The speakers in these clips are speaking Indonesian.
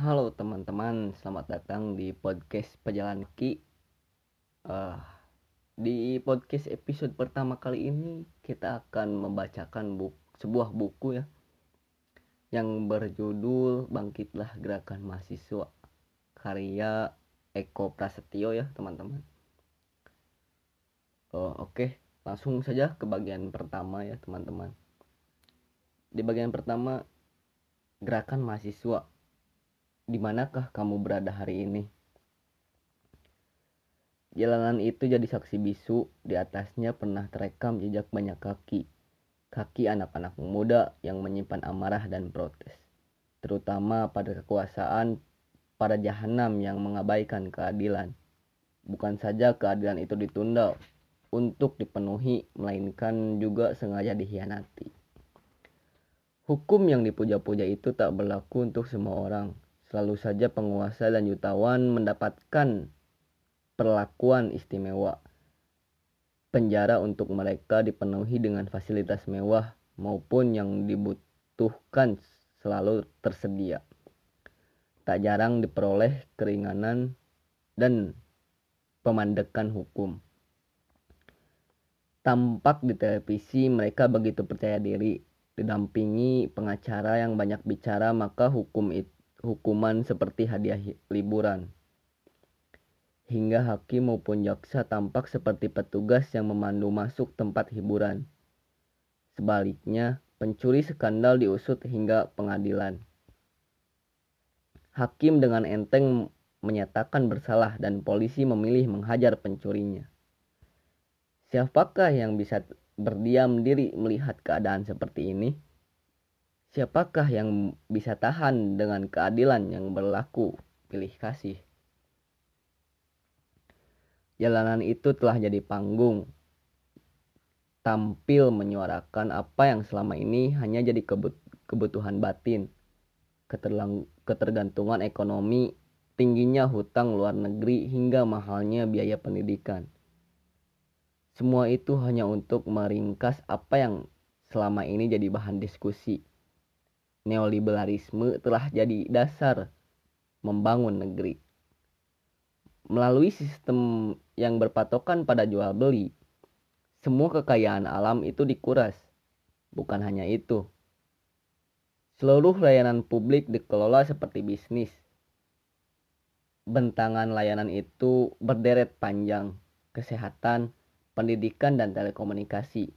Halo teman-teman, selamat datang di podcast Pejalan Ki. Eh, di podcast episode pertama kali ini kita akan membacakan buku, sebuah buku ya yang berjudul Bangkitlah Gerakan Mahasiswa karya Eko Prasetyo ya teman-teman. Oh, Oke, langsung saja ke bagian pertama ya teman-teman. Di bagian pertama gerakan mahasiswa di manakah kamu berada hari ini? Jalanan itu jadi saksi bisu, di atasnya pernah terekam jejak banyak kaki. Kaki anak-anak muda yang menyimpan amarah dan protes. Terutama pada kekuasaan pada jahanam yang mengabaikan keadilan. Bukan saja keadilan itu ditunda untuk dipenuhi, melainkan juga sengaja dikhianati. Hukum yang dipuja-puja itu tak berlaku untuk semua orang, Selalu saja penguasa dan jutawan mendapatkan perlakuan istimewa. Penjara untuk mereka dipenuhi dengan fasilitas mewah maupun yang dibutuhkan selalu tersedia. Tak jarang diperoleh keringanan dan pemandekan hukum. Tampak di televisi mereka begitu percaya diri, didampingi pengacara yang banyak bicara maka hukum itu hukuman seperti hadiah liburan. Hingga hakim maupun jaksa tampak seperti petugas yang memandu masuk tempat hiburan. Sebaliknya, pencuri skandal diusut hingga pengadilan. Hakim dengan enteng menyatakan bersalah dan polisi memilih menghajar pencurinya. Siapakah yang bisa berdiam diri melihat keadaan seperti ini? Siapakah yang bisa tahan dengan keadilan yang berlaku? Pilih kasih. Jalanan itu telah jadi panggung. Tampil menyuarakan apa yang selama ini hanya jadi kebutuhan batin. Ketergantungan ekonomi, tingginya hutang luar negeri hingga mahalnya biaya pendidikan. Semua itu hanya untuk meringkas apa yang selama ini jadi bahan diskusi neoliberalisme telah jadi dasar membangun negeri. Melalui sistem yang berpatokan pada jual beli, semua kekayaan alam itu dikuras. Bukan hanya itu. Seluruh layanan publik dikelola seperti bisnis. Bentangan layanan itu berderet panjang, kesehatan, pendidikan, dan telekomunikasi.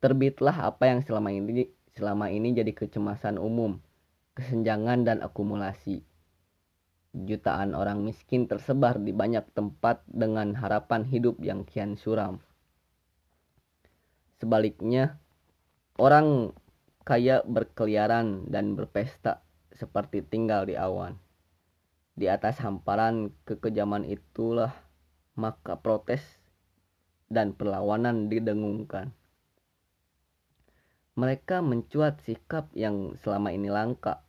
Terbitlah apa yang selama ini selama ini jadi kecemasan umum, kesenjangan dan akumulasi. Jutaan orang miskin tersebar di banyak tempat dengan harapan hidup yang kian suram. Sebaliknya, orang kaya berkeliaran dan berpesta seperti tinggal di awan. Di atas hamparan kekejaman itulah maka protes dan perlawanan didengungkan mereka mencuat sikap yang selama ini langka.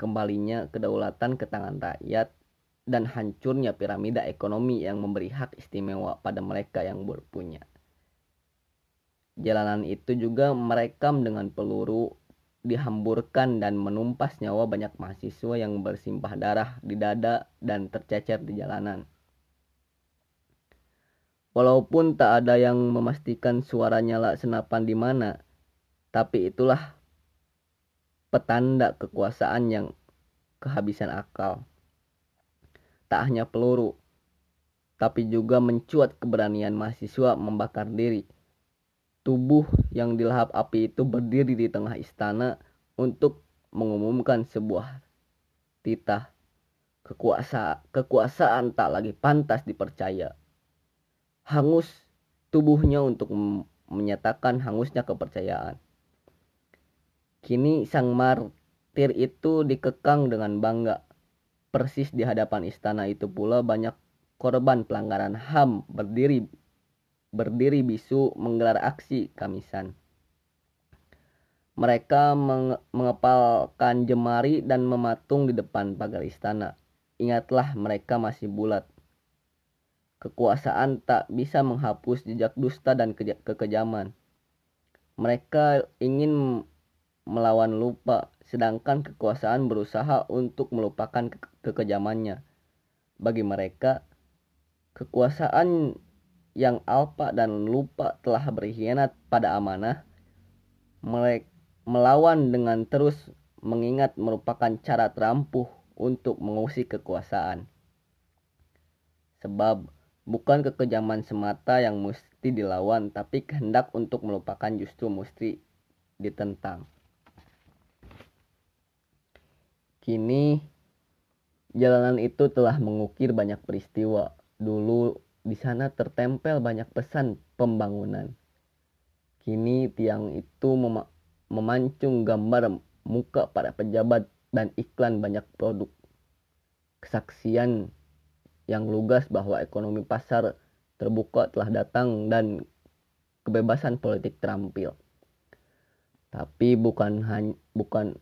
Kembalinya kedaulatan ke tangan rakyat dan hancurnya piramida ekonomi yang memberi hak istimewa pada mereka yang berpunya. Jalanan itu juga merekam dengan peluru dihamburkan dan menumpas nyawa banyak mahasiswa yang bersimpah darah di dada dan tercecer di jalanan. Walaupun tak ada yang memastikan suara nyala senapan di mana, tapi itulah petanda kekuasaan yang kehabisan akal. Tak hanya peluru, tapi juga mencuat keberanian mahasiswa membakar diri. Tubuh yang dilahap api itu berdiri di tengah istana untuk mengumumkan sebuah titah. Kekuasa, kekuasaan tak lagi pantas dipercaya. Hangus tubuhnya untuk menyatakan hangusnya kepercayaan. Kini sang martir itu dikekang dengan bangga. Persis di hadapan istana itu pula banyak korban pelanggaran HAM berdiri berdiri bisu menggelar aksi kamisan. Mereka meng mengepalkan jemari dan mematung di depan pagar istana. Ingatlah mereka masih bulat. Kekuasaan tak bisa menghapus jejak dusta dan kekejaman. Mereka ingin melawan lupa sedangkan kekuasaan berusaha untuk melupakan ke kekejamannya. Bagi mereka, kekuasaan yang alpa dan lupa telah berkhianat pada amanah, mereka melawan dengan terus mengingat merupakan cara terampuh untuk mengusik kekuasaan. Sebab bukan kekejaman semata yang mesti dilawan, tapi kehendak untuk melupakan justru mesti ditentang. Kini jalanan itu telah mengukir banyak peristiwa. Dulu di sana tertempel banyak pesan pembangunan. Kini tiang itu mem memancung gambar muka para pejabat dan iklan banyak produk. Kesaksian yang lugas bahwa ekonomi pasar terbuka telah datang dan kebebasan politik terampil. Tapi bukan hanya bukan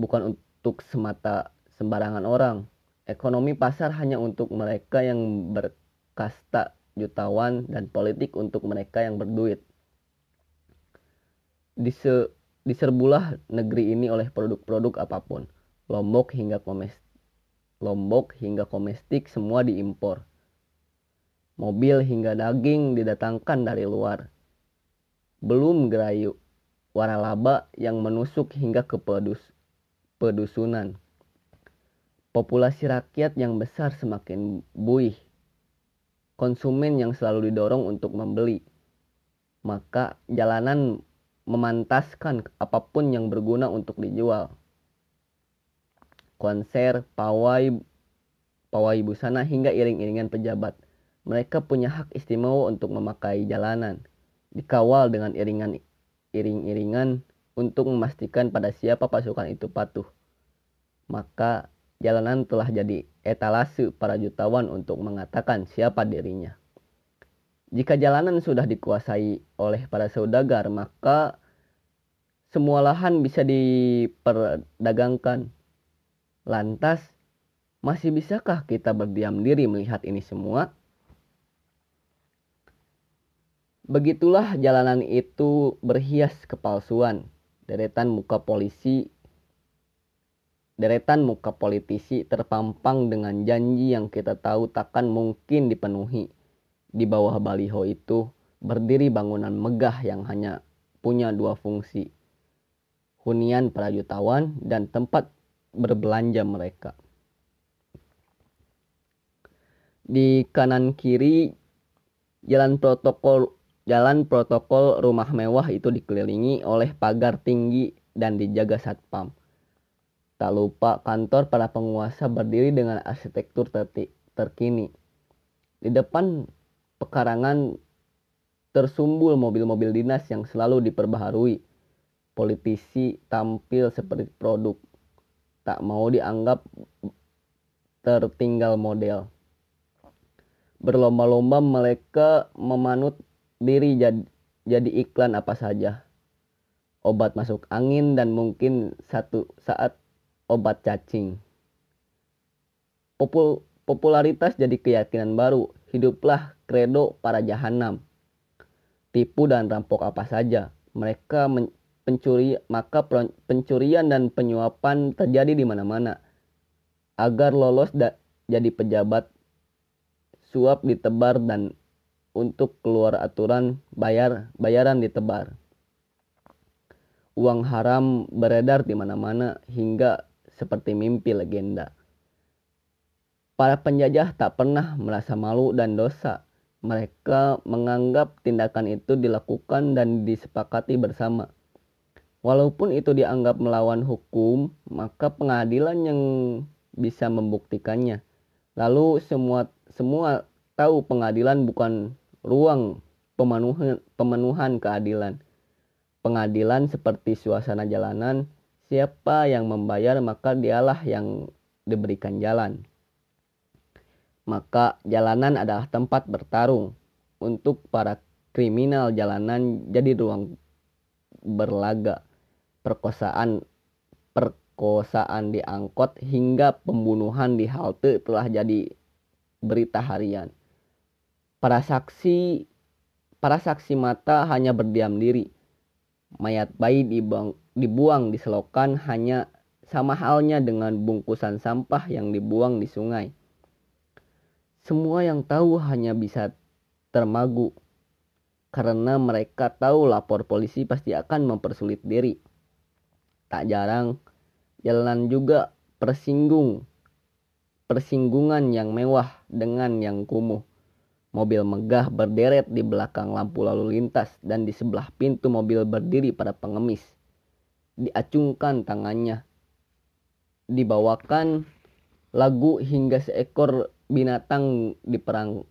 bukan untuk semata sembarangan orang. Ekonomi pasar hanya untuk mereka yang berkasta jutawan dan politik untuk mereka yang berduit. Dise, diserbulah negeri ini oleh produk-produk apa pun. Lombok hingga komestik. Lombok hingga komestik semua diimpor. Mobil hingga daging didatangkan dari luar. Belum gerayu waralaba yang menusuk hingga ke pedus, pedusunan. Populasi rakyat yang besar semakin buih. Konsumen yang selalu didorong untuk membeli. Maka jalanan memantaskan apa pun yang berguna untuk dijual. Konser, pawai, pawai busana hingga iring-iringan pejabat. Mereka punya hak istimewa untuk memakai jalanan. Dikawal dengan iringan iring-iringan untuk memastikan pada siapa pasukan itu patuh. Maka jalanan telah jadi etalase para jutawan untuk mengatakan siapa dirinya. Jika jalanan sudah dikuasai oleh para saudagar, maka semua lahan bisa diperdagangkan. Lantas, masih bisakah kita berdiam diri melihat ini semua? Begitulah jalanan itu berhias kepalsuan. Deretan muka polisi deretan muka politisi terpampang dengan janji yang kita tahu takkan mungkin dipenuhi. Di bawah baliho itu berdiri bangunan megah yang hanya punya dua fungsi. Hunian para jutawan dan tempat berbelanja mereka. Di kanan kiri jalan protokol Jalan protokol rumah mewah itu dikelilingi oleh pagar tinggi dan dijaga satpam. Tak lupa kantor para penguasa berdiri dengan arsitektur terkini. Di depan pekarangan tersumbul mobil-mobil dinas yang selalu diperbaharui. Politisi tampil seperti produk. Tak mau dianggap tertinggal model. Berlomba-lomba mereka memanut diri jadi, jadi iklan apa saja. Obat masuk angin dan mungkin satu saat obat cacing. Popul, popularitas jadi keyakinan baru. Hiduplah kredo para jahanam. Tipu dan rampok apa saja. Mereka men, pencuri maka pencurian dan penyuapan terjadi di mana-mana. Agar lolos da, jadi pejabat, suap ditebar dan untuk keluar aturan bayar bayaran ditebar. Uang haram beredar di mana-mana hingga seperti mimpi legenda. Para penjajah tak pernah merasa malu dan dosa. Mereka menganggap tindakan itu dilakukan dan disepakati bersama. Walaupun itu dianggap melawan hukum, maka pengadilan yang bisa membuktikannya. Lalu semua semua tahu pengadilan bukan ruang pemenuhan, pemenuhan keadilan. Pengadilan seperti suasana jalanan, siapa yang membayar maka dialah yang diberikan jalan. Maka jalanan adalah tempat bertarung. Untuk para kriminal jalanan jadi ruang berlaga. Perkosaan perkosaan di angkot hingga pembunuhan di halte telah jadi berita harian. Para saksi para saksi mata hanya berdiam diri. Mayat bayi dibuang, dibuang di selokan hanya sama halnya dengan bungkusan sampah yang dibuang di sungai. Semua yang tahu hanya bisa termagu karena mereka tahu lapor polisi pasti akan mempersulit diri. Tak jarang jalanan juga persinggung persinggungan yang mewah dengan yang kumuh. Mobil megah berderet di belakang lampu lalu lintas dan di sebelah pintu mobil berdiri pada pengemis. Diacungkan tangannya. Dibawakan lagu hingga seekor binatang diperang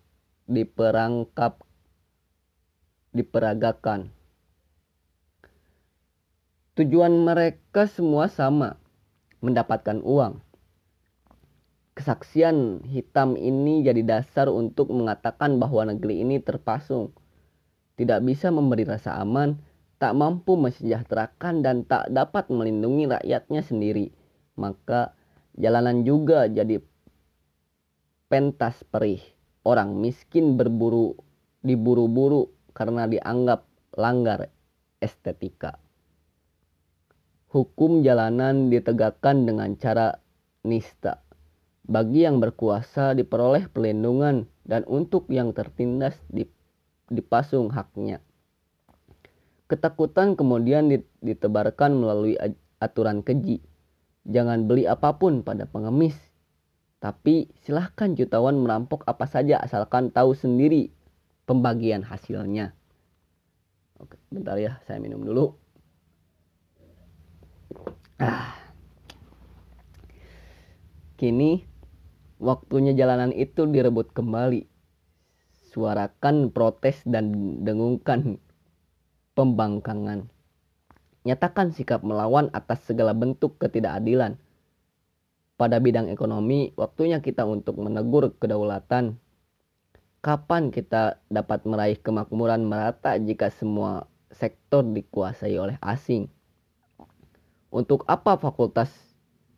diperangkap diperagakan. Tujuan mereka semua sama, mendapatkan uang. Kesaksian hitam ini jadi dasar untuk mengatakan bahwa negeri ini terpasung. Tidak bisa memberi rasa aman, tak mampu mensejahterakan dan tak dapat melindungi rakyatnya sendiri. Maka jalanan juga jadi pentas perih. Orang miskin berburu diburu-buru karena dianggap langgar estetika. Hukum jalanan ditegakkan dengan cara nista bagi yang berkuasa diperoleh perlindungan dan untuk yang tertindas dipasung haknya. Ketakutan kemudian ditebarkan melalui aturan keji. Jangan beli apa pun pada pengemis. Tapi silahkan jutawan merampok apa saja asalkan tahu sendiri pembagian hasilnya. Oke, bentar ya, saya minum dulu. Ah. Kini Waktunya jalanan itu direbut kembali. Suarakan protes dan dengungkan pembangkangan. Nyatakan sikap melawan atas segala bentuk ketidakadilan. Pada bidang ekonomi, waktunya kita untuk menegur kedaulatan. Kapan kita dapat meraih kemakmuran merata jika semua sektor dikuasai oleh asing? Untuk apa fakultas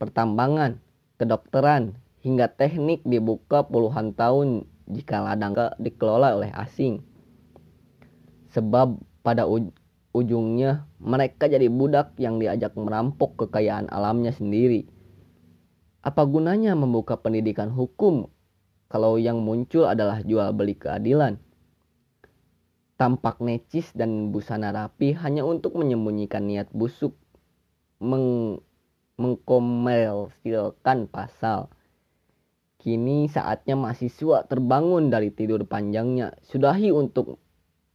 pertambangan, kedokteran, hingga teknik dibuka puluhan tahun jika ladang dikelola oleh asing. Sebab pada ujungnya mereka jadi budak yang diajak merampok kekayaan alamnya sendiri. Apa gunanya membuka pendidikan hukum kalau yang muncul adalah jual beli keadilan? Tampak necis dan busana rapi hanya untuk menyembunyikan niat busuk meng mengkomersilkan pasal Kini saatnya mahasiswa terbangun dari tidur panjangnya, sudahi untuk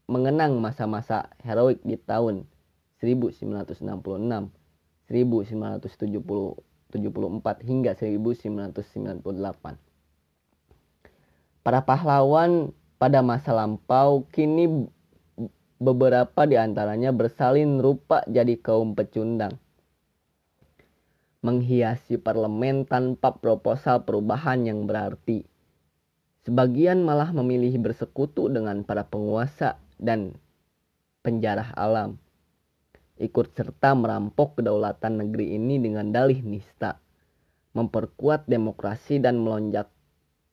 mengenang masa-masa heroik di tahun 1966, 1974 hingga 1998. Para pahlawan pada masa lampau kini beberapa di antaranya bersalin rupa jadi kaum pecundang menghiasi parlemen tanpa proposal perubahan yang berarti. Sebagian malah memilih bersekutu dengan para penguasa dan penjarah alam. Ikut serta merampok kedaulatan negeri ini dengan dalih nista, memperkuat demokrasi dan melonjak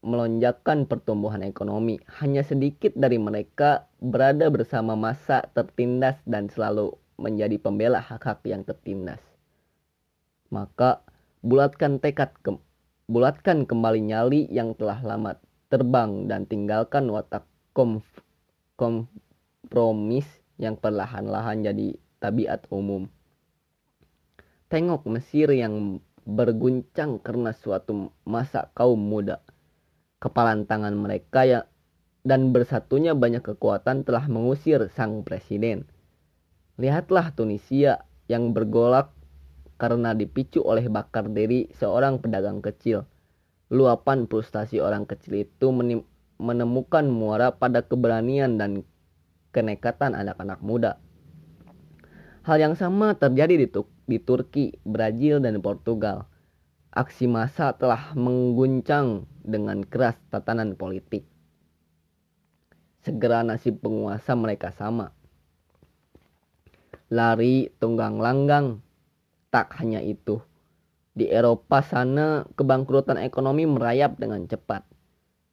melonjakkan pertumbuhan ekonomi. Hanya sedikit dari mereka berada bersama masa tertindas dan selalu menjadi pembela hak-hak yang tertindas. Maka bulatkan tekad ke, bulatkan kembali nyali yang telah lama terbang dan tinggalkan watak kompromis yang perlahan-lahan jadi tabiat umum. Tengok Mesir yang berguncang karena suatu masa kaum muda. Kepalan tangan mereka ya dan bersatunya banyak kekuatan telah mengusir sang presiden. Lihatlah Tunisia yang bergolak karena dipicu oleh bakar diri seorang pedagang kecil. Luapan frustasi orang kecil itu menemukan muara pada keberanian dan kenekatan anak-anak muda. Hal yang sama terjadi di, di Turki, Brazil, dan Portugal. Aksi massa telah mengguncang dengan keras tatanan politik. Segera nasib penguasa mereka sama. Lari tunggang langgang tak hanya itu. Di Eropa sana kebangkrutan ekonomi merayap dengan cepat.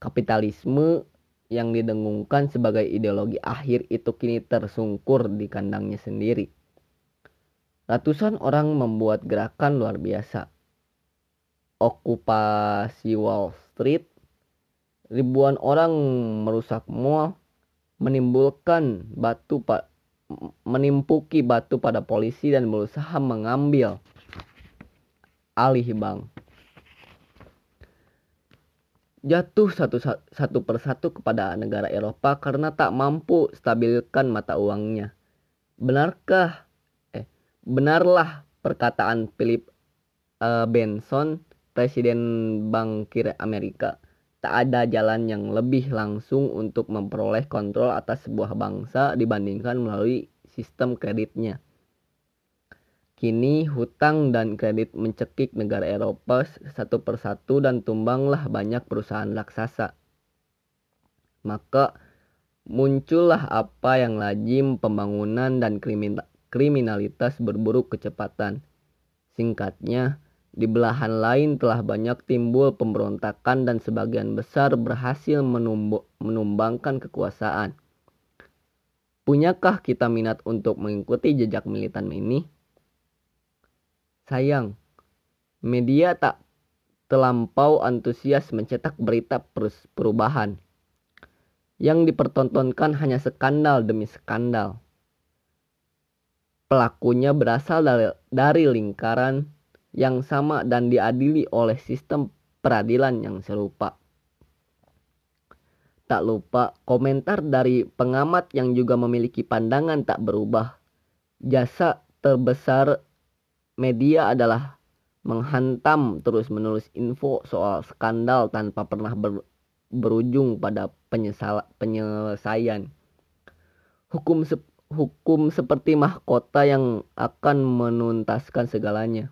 Kapitalisme yang didengungkan sebagai ideologi akhir itu kini tersungkur di kandangnya sendiri. Ratusan orang membuat gerakan luar biasa. Okupasi Wall Street, ribuan orang merusak mall, menimbulkan batu menimpuki batu pada polisi dan berusaha mengambil alih bank. Jatuh satu, satu persatu kepada negara Eropa karena tak mampu stabilkan mata uangnya. Benarkah Benarlah perkataan Philip uh, Benson, Presiden Bank Kiri Amerika, tak ada jalan yang lebih langsung untuk memperoleh kontrol atas sebuah bangsa dibandingkan melalui sistem kreditnya. Kini hutang dan kredit mencekik negara Eropa satu persatu dan tumbanglah banyak perusahaan raksasa. Maka muncullah apa yang lazim pembangunan dan kriminal kriminalitas berburu kecepatan. Singkatnya, di belahan lain telah banyak timbul pemberontakan dan sebagian besar berhasil menumbangkan kekuasaan. Punyakah kita minat untuk mengikuti jejak militan ini? Sayang, media tak terlampau antusias mencetak berita perubahan. Yang dipertontonkan hanya skandal demi skandal pelakunya berasal dari, dari lingkaran yang sama dan diadili oleh sistem peradilan yang serupa. Tak lupa komentar dari pengamat yang juga memiliki pandangan tak berubah. Jasa terbesar media adalah menghantam terus-menerus info soal skandal tanpa pernah ber, berujung pada penyelesaian. Hukum hukum seperti mahkota yang akan menuntaskan segalanya.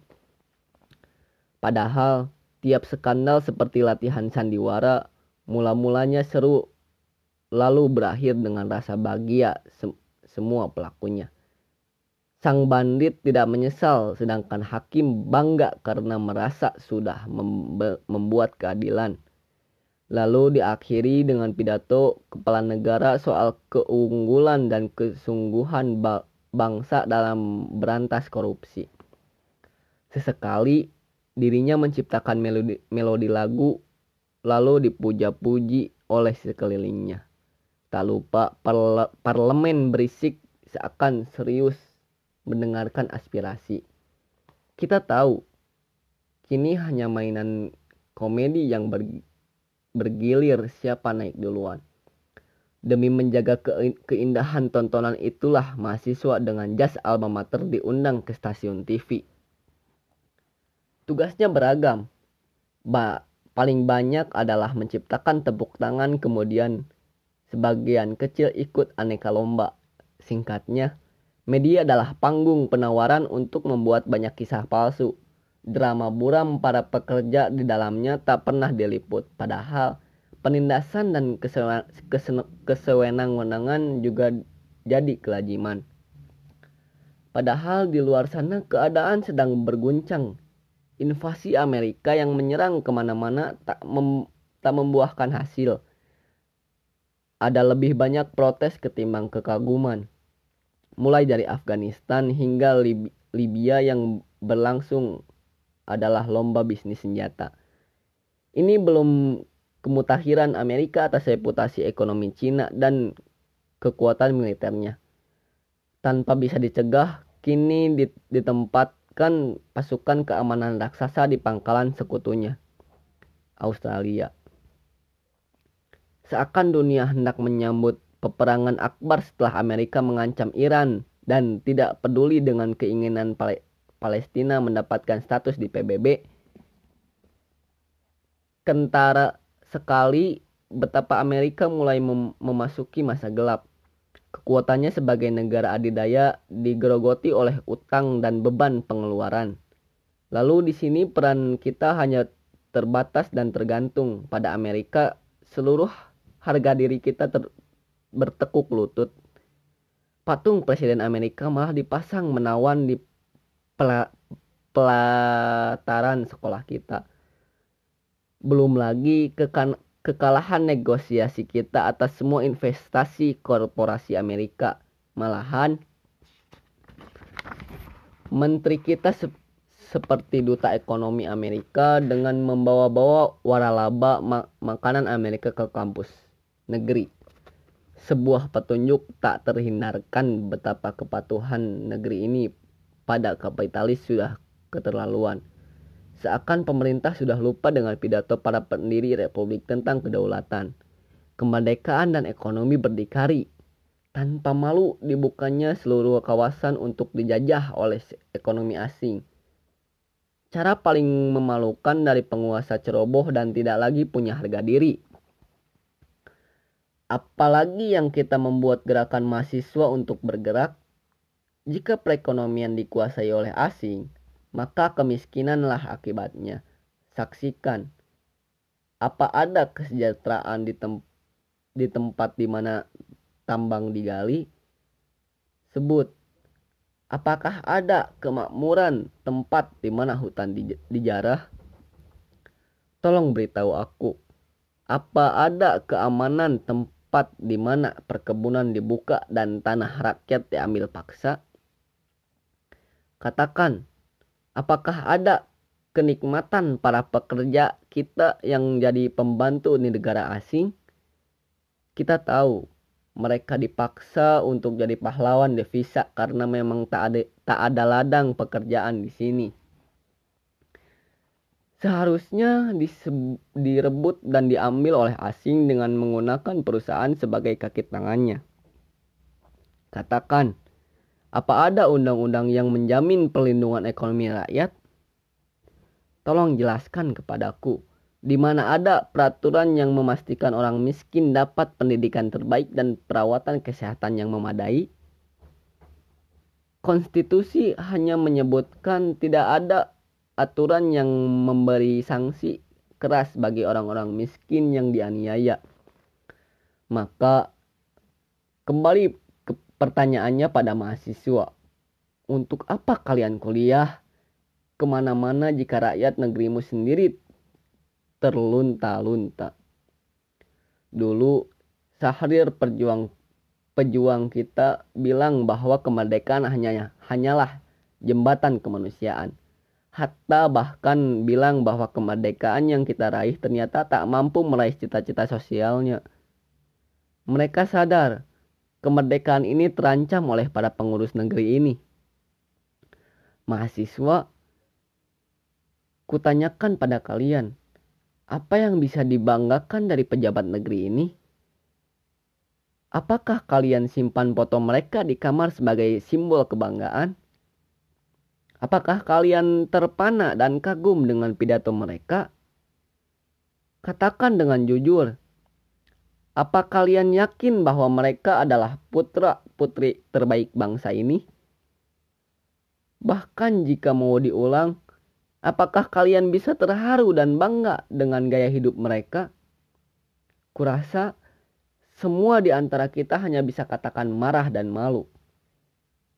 Padahal tiap skandal seperti latihan sandiwara mula-mulanya seru lalu berakhir dengan rasa bahagia se semua pelakunya. Sang bandit tidak menyesal sedangkan hakim bangga karena merasa sudah membuat keadilan lalu diakhiri dengan pidato kepala negara soal keunggulan dan kesungguhan bangsa dalam berantas korupsi. Sesekali dirinya menciptakan melodi, melodi lagu lalu dipuja-puji oleh sekelilingnya. Tak lupa parle, parlemen berisik seakan serius mendengarkan aspirasi. Kita tahu kini hanya mainan komedi yang ber, bergilir siapa naik duluan. Demi menjaga keindahan tontonan itulah mahasiswa dengan jas alma mater diundang ke stasiun TV. Tugasnya beragam. Ba paling banyak adalah menciptakan tepuk tangan kemudian sebagian kecil ikut aneka lomba. Singkatnya, media adalah panggung penawaran untuk membuat banyak kisah palsu drama buram para pekerja di dalamnya tak pernah diliput. Padahal penindasan dan kesewenang-wenangan juga jadi kelajiman. Padahal di luar sana keadaan sedang berguncang. Invasi Amerika yang menyerang ke mana-mana tak, mem tak membuahkan hasil. Ada lebih banyak protes ketimbang kekaguman. Mulai dari Afghanistan hingga Lib Libya yang berlangsung adalah lomba bisnis senjata. Ini belum kemutakhiran Amerika atas reputasi ekonomi Cina dan kekuatan militernya. Tanpa bisa dicegah, kini pasukan keamanan raksasa di pangkalan sekutunya, Australia. Seakan dunia hendak menyambut peperangan akbar setelah Amerika mengancam Iran dan tidak peduli dengan keinginan Palestina mendapatkan status di PBB, kentara sekali betapa Amerika mulai mem memasuki masa gelap. Kekuatannya sebagai negara adidaya digerogoti oleh utang dan beban pengeluaran. Lalu di sini peran kita hanya terbatas dan tergantung pada Amerika. Seluruh harga diri kita ter bertekuk lutut. Patung Presiden Amerika malah dipasang menawan di pelataran sekolah kita. Belum lagi kekan kekalahan negosiasi kita atas semua investasi korporasi Amerika. Malahan Menteri kita se seperti duta ekonomi Amerika dengan membawa-bawa waralaba ma makanan Amerika ke kampus negeri. Sebuah petunjuk tak terhindarkan betapa kepatuhan negeri ini pada kapitalis sudah keterlaluan. Seakan pemerintah sudah lupa dengan pidato para pendiri republik tentang kedaulatan, kemerdekaan dan ekonomi berdikari. Tanpa malu dibukanya seluruh kawasan untuk dijajah oleh ekonomi asing Cara paling memalukan dari penguasa ceroboh dan tidak lagi punya harga diri. Apalagi yang kita membuat gerakan mahasiswa untuk bergerak, jika perekonomian dikuasai oleh asing, maka kemiskinanlah akibatnya. Saksikan, apa ada kesejahteraan di, tem di tempat di mana tambang digali? Sebut Apakah ada kemakmuran tempat di mana hutan dijarah? Tolong beritahu aku, apa ada keamanan tempat di mana perkebunan dibuka dan tanah rakyat diambil paksa? Katakan, apakah ada kenikmatan para pekerja kita yang jadi pembantu di negara asing? Kita tahu mereka dipaksa untuk jadi pahlawan devisa karena memang tak ada tak ada ladang pekerjaan di sini. Seharusnya direbut dan diambil oleh asing dengan menggunakan perusahaan sebagai kaki tangannya. Katakan, apa ada undang-undang yang menjamin perlindungan ekonomi rakyat? Tolong jelaskan kepadaku di mana ada peraturan yang memastikan orang miskin dapat pendidikan terbaik dan perawatan kesehatan yang memadai. Konstitusi hanya menyebutkan tidak ada aturan yang memberi sanksi keras bagi orang-orang miskin yang dianiaya. Maka kembali ke pertanyaannya pada mahasiswa. Untuk apa kalian kuliah? Ke mana-mana jika rakyat negerimu sendiri terlunta-lunta. Dulu Sahrir perjuang pejuang kita bilang bahwa kemerdekaan hanya hanyalah jembatan kemanusiaan. Hatta bahkan bilang bahwa kemerdekaan yang kita raih ternyata tak mampu meraih cita-cita sosialnya. Mereka sadar kemerdekaan ini terancam oleh para pengurus negeri ini. Mahasiswa, kutanyakan pada kalian, apa yang bisa dibanggakan dari pejabat negeri ini? Apakah kalian simpan foto mereka di kamar sebagai simbol kebanggaan? Apakah kalian terpana dan kagum dengan pidato mereka? Katakan dengan jujur, apa kalian yakin bahwa mereka adalah putra-putri terbaik bangsa ini? Bahkan jika mau diulang, Apakah kalian bisa terharu dan bangga dengan gaya hidup mereka? Kurasa semua di antara kita hanya bisa katakan marah dan malu.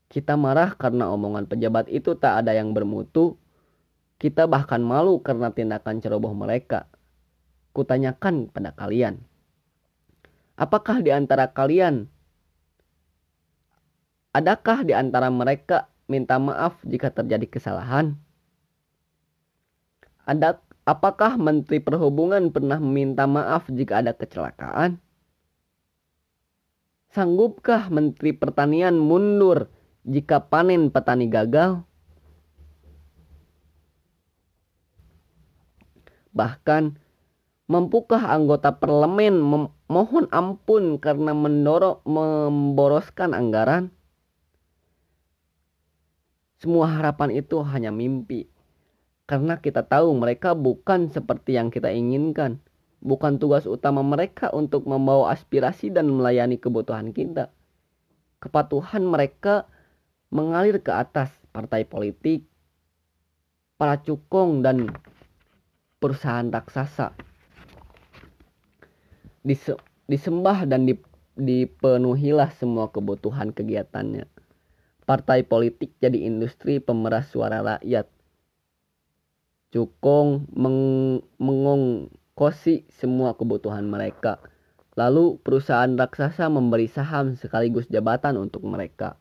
Kita marah karena omongan pejabat itu tak ada yang bermutu. Kita bahkan malu karena tindakan ceroboh mereka. Kutanyakan pada kalian. Apakah di antara kalian Adakah di antara mereka minta maaf jika terjadi kesalahan? Ada apakah Menteri Perhubungan pernah meminta maaf jika ada kecelakaan? Sanggupkah Menteri Pertanian mundur jika panen petani gagal? Bahkan, mampukah anggota parlemen memohon ampun karena mendorong memboroskan anggaran? Semua harapan itu hanya mimpi. Karena kita tahu mereka bukan seperti yang kita inginkan. Bukan tugas utama mereka untuk membawa aspirasi dan melayani kebutuhan kita. Kepatuhan mereka mengalir ke atas partai politik, para cukong dan perusahaan raksasa. Disembah dan dipenuhilah semua kebutuhan kegiatannya. Partai politik jadi industri pemeras suara rakyat Cukong meng mengongkosi semua kebutuhan mereka. Lalu perusahaan raksasa memberi saham sekaligus jabatan untuk mereka.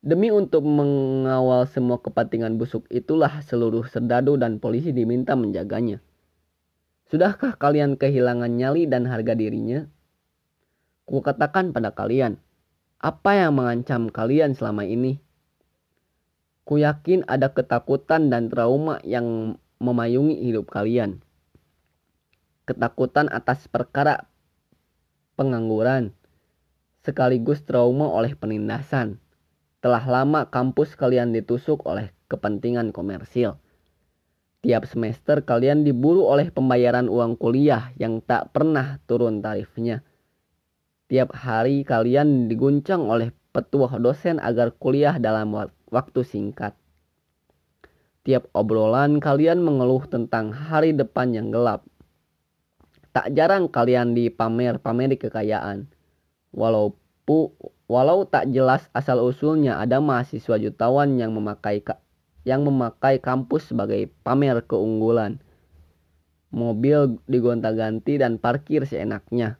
Demi untuk mengawal semua kepentingan busuk itulah seluruh serdadu dan polisi diminta menjaganya. Sudahkah kalian kehilangan nyali dan harga dirinya? Kukatakan pada kalian, apa yang mengancam kalian selama ini? Ku yakin ada ketakutan dan trauma yang memayungi hidup kalian. Ketakutan atas perkara pengangguran, sekaligus trauma oleh penindasan telah lama kampus kalian ditusuk oleh kepentingan komersil. Tiap semester kalian diburu oleh pembayaran uang kuliah yang tak pernah turun tarifnya. Tiap hari kalian diguncang oleh petuah dosen agar kuliah dalam waktu singkat. Tiap obrolan kalian mengeluh tentang hari depan yang gelap. Tak jarang kalian dipamer-pameri kekayaan. Walaupun Walau tak jelas asal-usulnya ada mahasiswa jutawan yang memakai yang memakai kampus sebagai pamer keunggulan. Mobil digonta-ganti dan parkir seenaknya.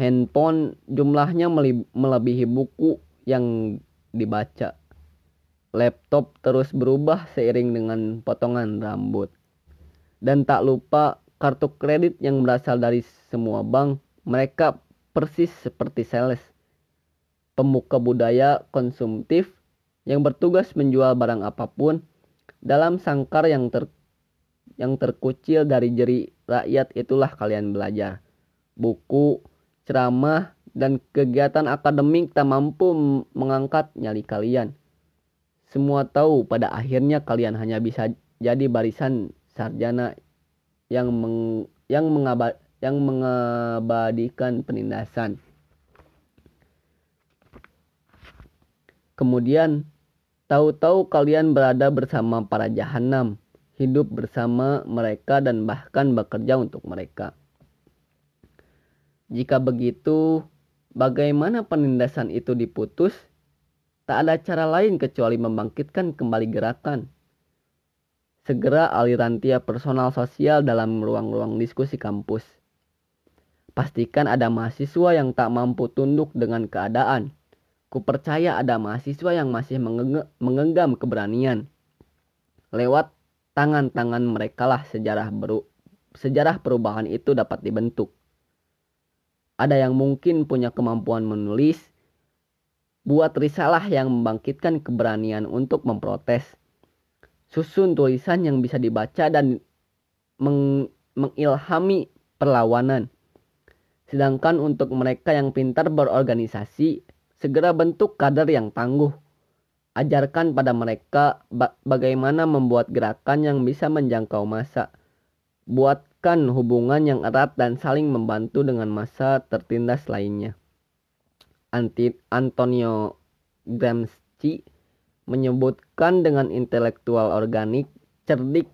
Handphone jumlahnya melebihi buku yang dibaca. Laptop terus berubah seiring dengan potongan rambut. Dan tak lupa kartu kredit yang berasal dari semua bank, mereka persis seperti sales pemuka budaya konsumtif yang bertugas menjual barang apa pun dalam sangkar yang ter yang terkucil dari jeri rakyat itulah kalian belajar. Buku, ceramah, dan kegiatan akademik tak mampu mengangkat nyali kalian. Semua tahu pada akhirnya kalian hanya bisa jadi barisan sarjana yang meng, yang mengabad, yang mengabadikan penindasan. Kemudian, tahu-tahu kalian berada bersama para jahanam, hidup bersama mereka dan bahkan bekerja untuk mereka. Jika begitu, bagaimana penindasan itu diputus? Tak ada cara lain kecuali membangkitkan kembali gerakan. Segera aliran tiap personal sosial dalam ruang-ruang diskusi kampus. Pastikan ada mahasiswa yang tak mampu tunduk dengan keadaan Kupercaya ada mahasiswa yang masih mengenggam keberanian. Lewat tangan-tangan mereka lah sejarah sejarah perubahan itu dapat dibentuk. Ada yang mungkin punya kemampuan menulis, buat risalah yang membangkitkan keberanian untuk memprotes. Susun tulisan yang bisa dibaca dan meng mengilhami perlawanan. Sedangkan untuk mereka yang pintar berorganisasi, Segera bentuk kader yang tangguh. Ajarkan pada mereka ba bagaimana membuat gerakan yang bisa menjangkau masa. Buatkan hubungan yang erat dan saling membantu dengan masa tertindas lainnya. Anti Antonio Gramsci menyebutkan dengan intelektual organik, cerdik,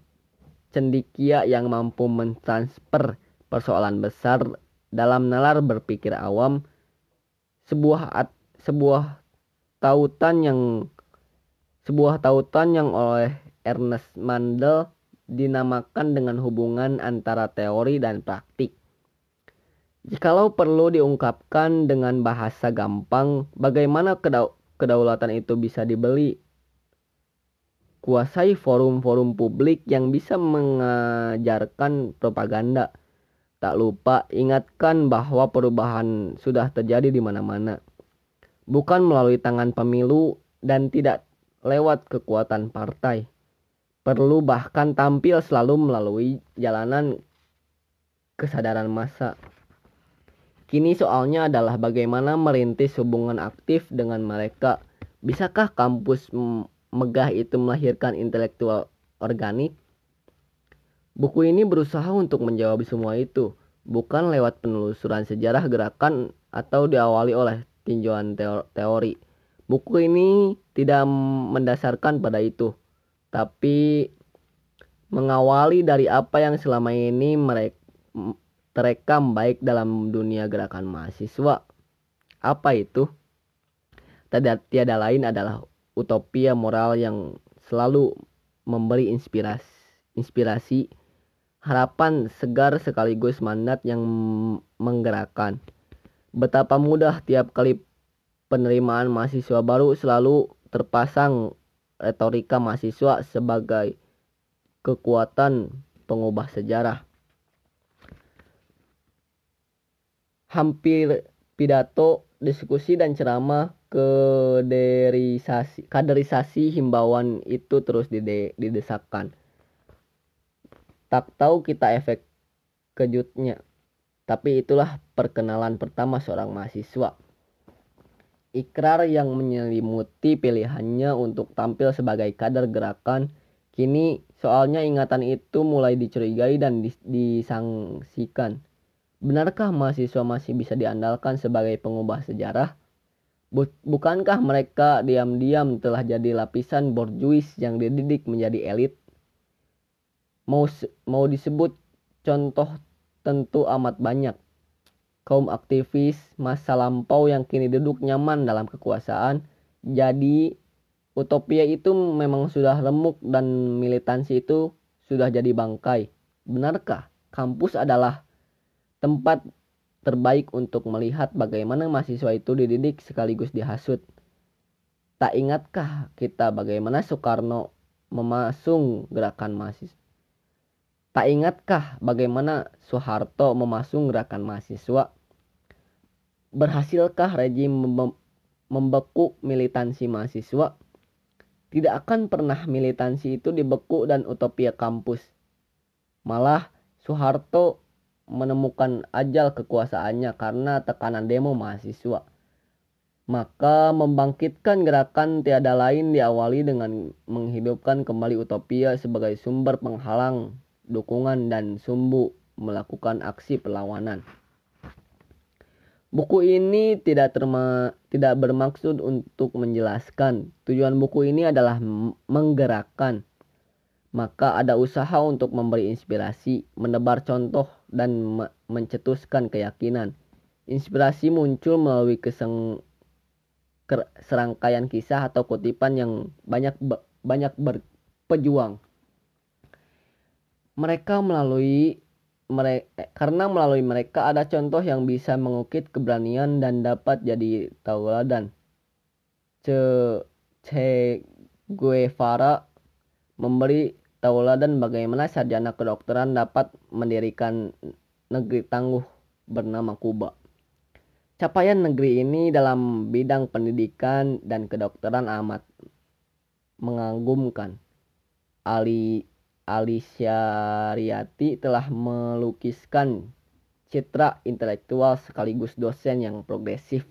cendikia yang mampu mentransfer persoalan besar dalam nalar berpikir awam, sebuah sebuah tautan yang sebuah tautan yang oleh Ernest Mandel dinamakan dengan hubungan antara teori dan praktik. Jikalau perlu diungkapkan dengan bahasa gampang, bagaimana kedaulatan itu bisa dibeli? Kuasai forum-forum publik yang bisa mengajarkan propaganda. Tak lupa ingatkan bahwa perubahan sudah terjadi di mana-mana bukan melalui tangan pemilu dan tidak lewat kekuatan partai. Perlu bahkan tampil selalu melalui jalanan kesadaran massa. Kini soalnya adalah bagaimana merintis hubungan aktif dengan mereka. Bisakah kampus megah itu melahirkan intelektual organik? Buku ini berusaha untuk menjawab semua itu, bukan lewat penelusuran sejarah gerakan atau diawali oleh tinjauan teori. Buku ini tidak mendasarkan pada itu, tapi mengawali dari apa yang selama ini mereka terekam baik dalam dunia gerakan mahasiswa. Apa itu? Tidak tiada lain adalah utopia moral yang selalu memberi inspirasi, inspirasi harapan segar sekaligus mandat yang menggerakkan. Betapa mudah tiap kali penerimaan mahasiswa baru selalu terpasang retorika mahasiswa sebagai kekuatan pengubah sejarah. Hampir pidato, diskusi dan ceramah kaderisasi kaderisasi himbauan itu terus dide, didesakkan. Tak tahu kita efek kejutnya. Tapi itulah perkenalan pertama seorang mahasiswa. Ikrar yang menyelimuti pilihannya untuk tampil sebagai kader gerakan, kini soalnya ingatan itu mulai dicurigai dan disangsikan. Benarkah mahasiswa masih bisa diandalkan sebagai pengubah sejarah? Bukankah mereka diam-diam telah jadi lapisan borjuis yang dididik menjadi elit? Mau mau disebut contoh tentu amat banyak. Kaum aktivis masa lampau yang kini duduk nyaman dalam kekuasaan, jadi utopia itu memang sudah remuk dan militansi itu sudah jadi bangkai. Benarkah kampus adalah tempat terbaik untuk melihat bagaimana mahasiswa itu dididik sekaligus dihasut? Tak ingatkah kita bagaimana Soekarno memasung gerakan mahasiswa? Tak ingatkah bagaimana Soeharto memasung gerakan mahasiswa? Berhasilkah rejim membekuk militansi mahasiswa? Tidak akan pernah militansi itu dibekuk dan utopia kampus. Malah Soeharto menemukan ajal kekuasaannya karena tekanan demo mahasiswa. Maka membangkitkan gerakan tiada lain diawali dengan menghidupkan kembali utopia sebagai sumber penghalang dukungan dan sumbu melakukan aksi perlawanan. Buku ini tidak terma, tidak bermaksud untuk menjelaskan. Tujuan buku ini adalah menggerakkan. Maka ada usaha untuk memberi inspirasi, menebar contoh dan me mencetuskan keyakinan. Inspirasi muncul melalui keseng serangkaian kisah atau kutipan yang banyak banyak berpejuang mereka melalui mereka karena melalui mereka ada contoh yang bisa mengukit keberanian dan dapat jadi tauladan. Ce Che Guevara memberi tauladan bagaimana sarjana kedokteran dapat mendirikan negeri tangguh bernama Kuba. Capaian negeri ini dalam bidang pendidikan dan kedokteran amat mengagumkan. Ali Alicia Riati telah melukiskan citra intelektual sekaligus dosen yang progresif.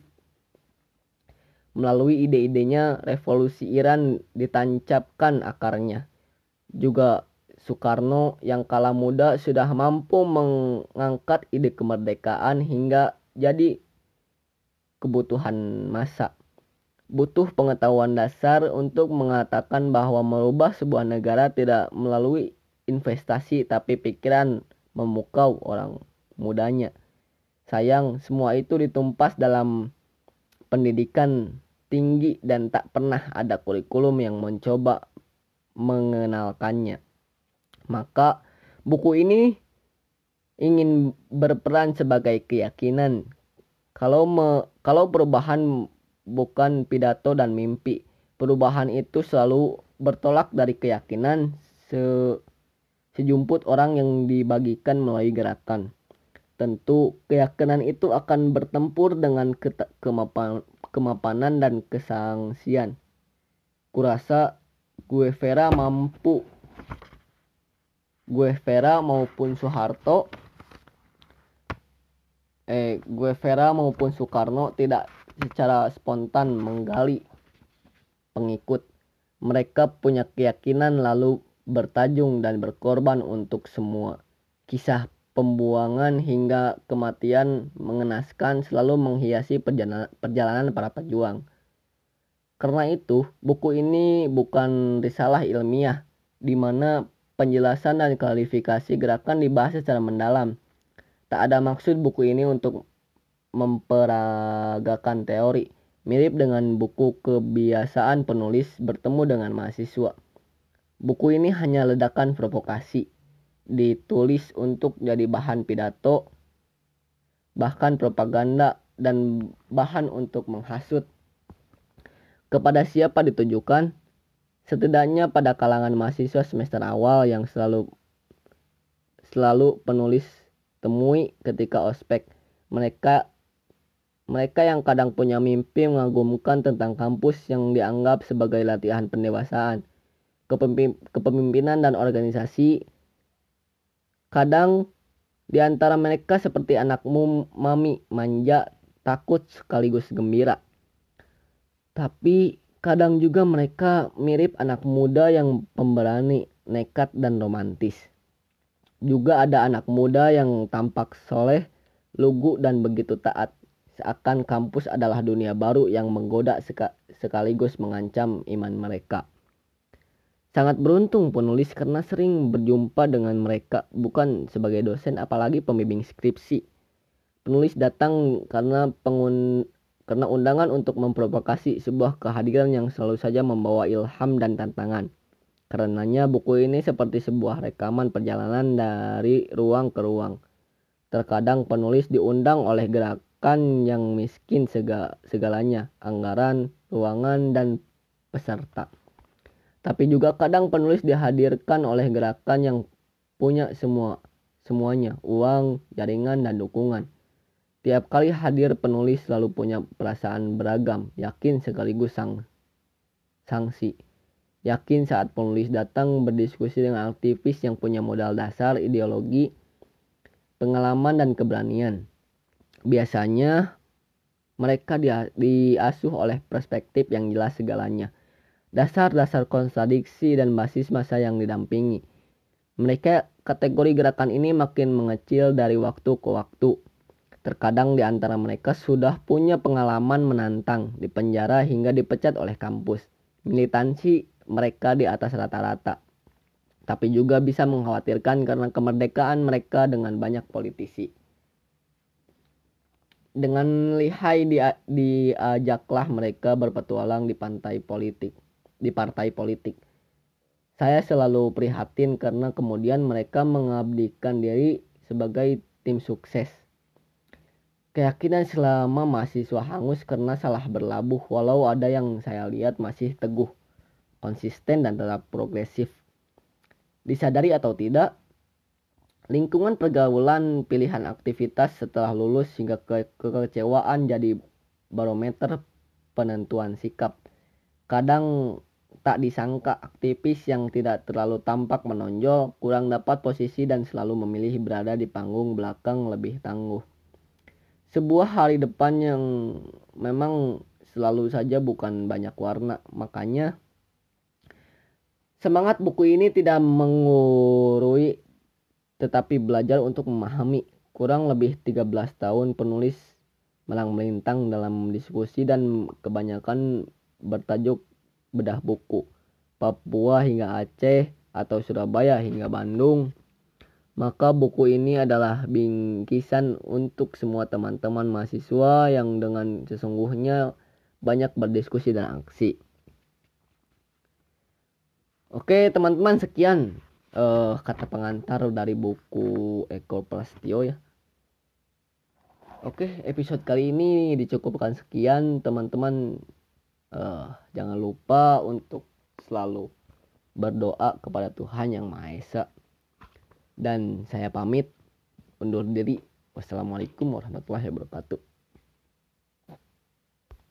Melalui ide-idenya, revolusi Iran ditancapkan akarnya. Juga Soekarno yang kala muda sudah mampu mengangkat ide kemerdekaan hingga jadi kebutuhan masa butuh pengetahuan dasar untuk mengatakan bahwa merubah sebuah negara tidak melalui investasi tapi pikiran memukau orang mudanya. Sayang semua itu ditumpas dalam pendidikan tinggi dan tak pernah ada kurikulum yang mencoba mengenalkannya. Maka buku ini ingin berperan sebagai keyakinan kalau me, kalau perubahan bukan pidato dan mimpi. Perubahan itu selalu bertolak dari keyakinan se sejumput orang yang dibagikan melalui gerakan. Tentu keyakinan itu akan bertempur dengan kemapan kemapanan dan kesangsian. Kurasa gue Vera mampu gue Vera maupun Soeharto eh gue Vera maupun Soekarno tidak secara spontan menggali pengikut. Mereka punya keyakinan lalu bertajung dan berkorban untuk semua. Kisah pembuangan hingga kematian mengenaskan selalu menghiasi perjalanan, para pejuang. Karena itu, buku ini bukan risalah ilmiah, di mana penjelasan dan klarifikasi gerakan dibahas secara mendalam. Tak ada maksud buku ini untuk memperagakan teori, mirip dengan buku kebiasaan penulis bertemu dengan mahasiswa. Buku ini hanya ledakan provokasi, ditulis untuk jadi bahan pidato, bahkan propaganda dan bahan untuk menghasut Kepada siapa ditujukan? Setidaknya pada kalangan mahasiswa semester awal yang selalu selalu penulis temui ketika ospek. Mereka mereka yang kadang punya mimpi mengagumkan tentang kampus yang dianggap sebagai latihan pendewasaan, kepemimpinan dan organisasi. Kadang di antara mereka seperti anak mami manja, takut sekaligus gembira. Tapi kadang juga mereka mirip anak muda yang pemberani, nekat dan romantis. Juga ada anak muda yang tampak soleh, lugu dan begitu taat seakan kampus adalah dunia baru yang menggoda sekaligus mengancam iman mereka. Sangat beruntung penulis karena sering berjumpa dengan mereka bukan sebagai dosen apalagi pembimbing skripsi. Penulis datang karena pengun karena undangan untuk memprovokasi sebuah kehadiran yang selalu saja membawa ilham dan tantangan. Karenanya buku ini seperti sebuah rekaman perjalanan dari ruang ke ruang. Terkadang penulis diundang oleh gerak kan yang miskin segalanya, anggaran, ruangan, dan peserta. Tapi juga kadang penulis dihadirkan oleh gerakan yang punya semua semuanya, uang, jaringan, dan dukungan. Tiap kali hadir penulis selalu punya perasaan beragam, yakin sekaligus sang sanksi. Yakin saat penulis datang berdiskusi dengan aktivis yang punya modal dasar, ideologi, pengalaman, dan keberanian biasanya mereka diasuh oleh perspektif yang jelas segalanya. Dasar-dasar kontradiksi dan basis masa yang didampingi. Mereka kategori gerakan ini makin mengecil dari waktu ke waktu. Terkadang di antara mereka sudah punya pengalaman menantang di penjara hingga dipecat oleh kampus. Militansi mereka di atas rata-rata. Tapi juga bisa mengkhawatirkan karena kemerdekaan mereka dengan banyak politisi dengan lihai di, diajaklah mereka berpetualang di pantai politik, di partai politik. Saya selalu prihatin karena kemudian mereka mengabdikan diri sebagai tim sukses. Keyakinan selama mahasiswa hangus karena salah berlabuh walau ada yang saya lihat masih teguh, konsisten dan tetap progresif. Disadari atau tidak, Lingkungan pergaulan pilihan aktivitas setelah lulus hingga ke kekecewaan jadi barometer penentuan sikap. Kadang tak disangka aktivis yang tidak terlalu tampak menonjol, kurang dapat posisi dan selalu memilih berada di panggung belakang lebih tangguh. Sebuah hari depan yang memang selalu saja bukan banyak warna, makanya semangat buku ini tidak mengurui tetapi belajar untuk memahami. Kurang lebih 13 tahun penulis melang melintang dalam diskusi dan kebanyakan bertajuk bedah buku. Papua hingga Aceh atau Surabaya hingga Bandung. Maka buku ini adalah bingkisan untuk semua teman-teman mahasiswa yang dengan sesungguhnya banyak berdiskusi dan aksi. Oke teman-teman sekian uh, kata pengantar dari buku Eko Plastio ya. Oke, episode kali ini dicukupkan sekian teman-teman. Uh, jangan lupa untuk selalu berdoa kepada Tuhan yang Maha Esa. Dan saya pamit undur diri. Wassalamualaikum warahmatullahi wabarakatuh.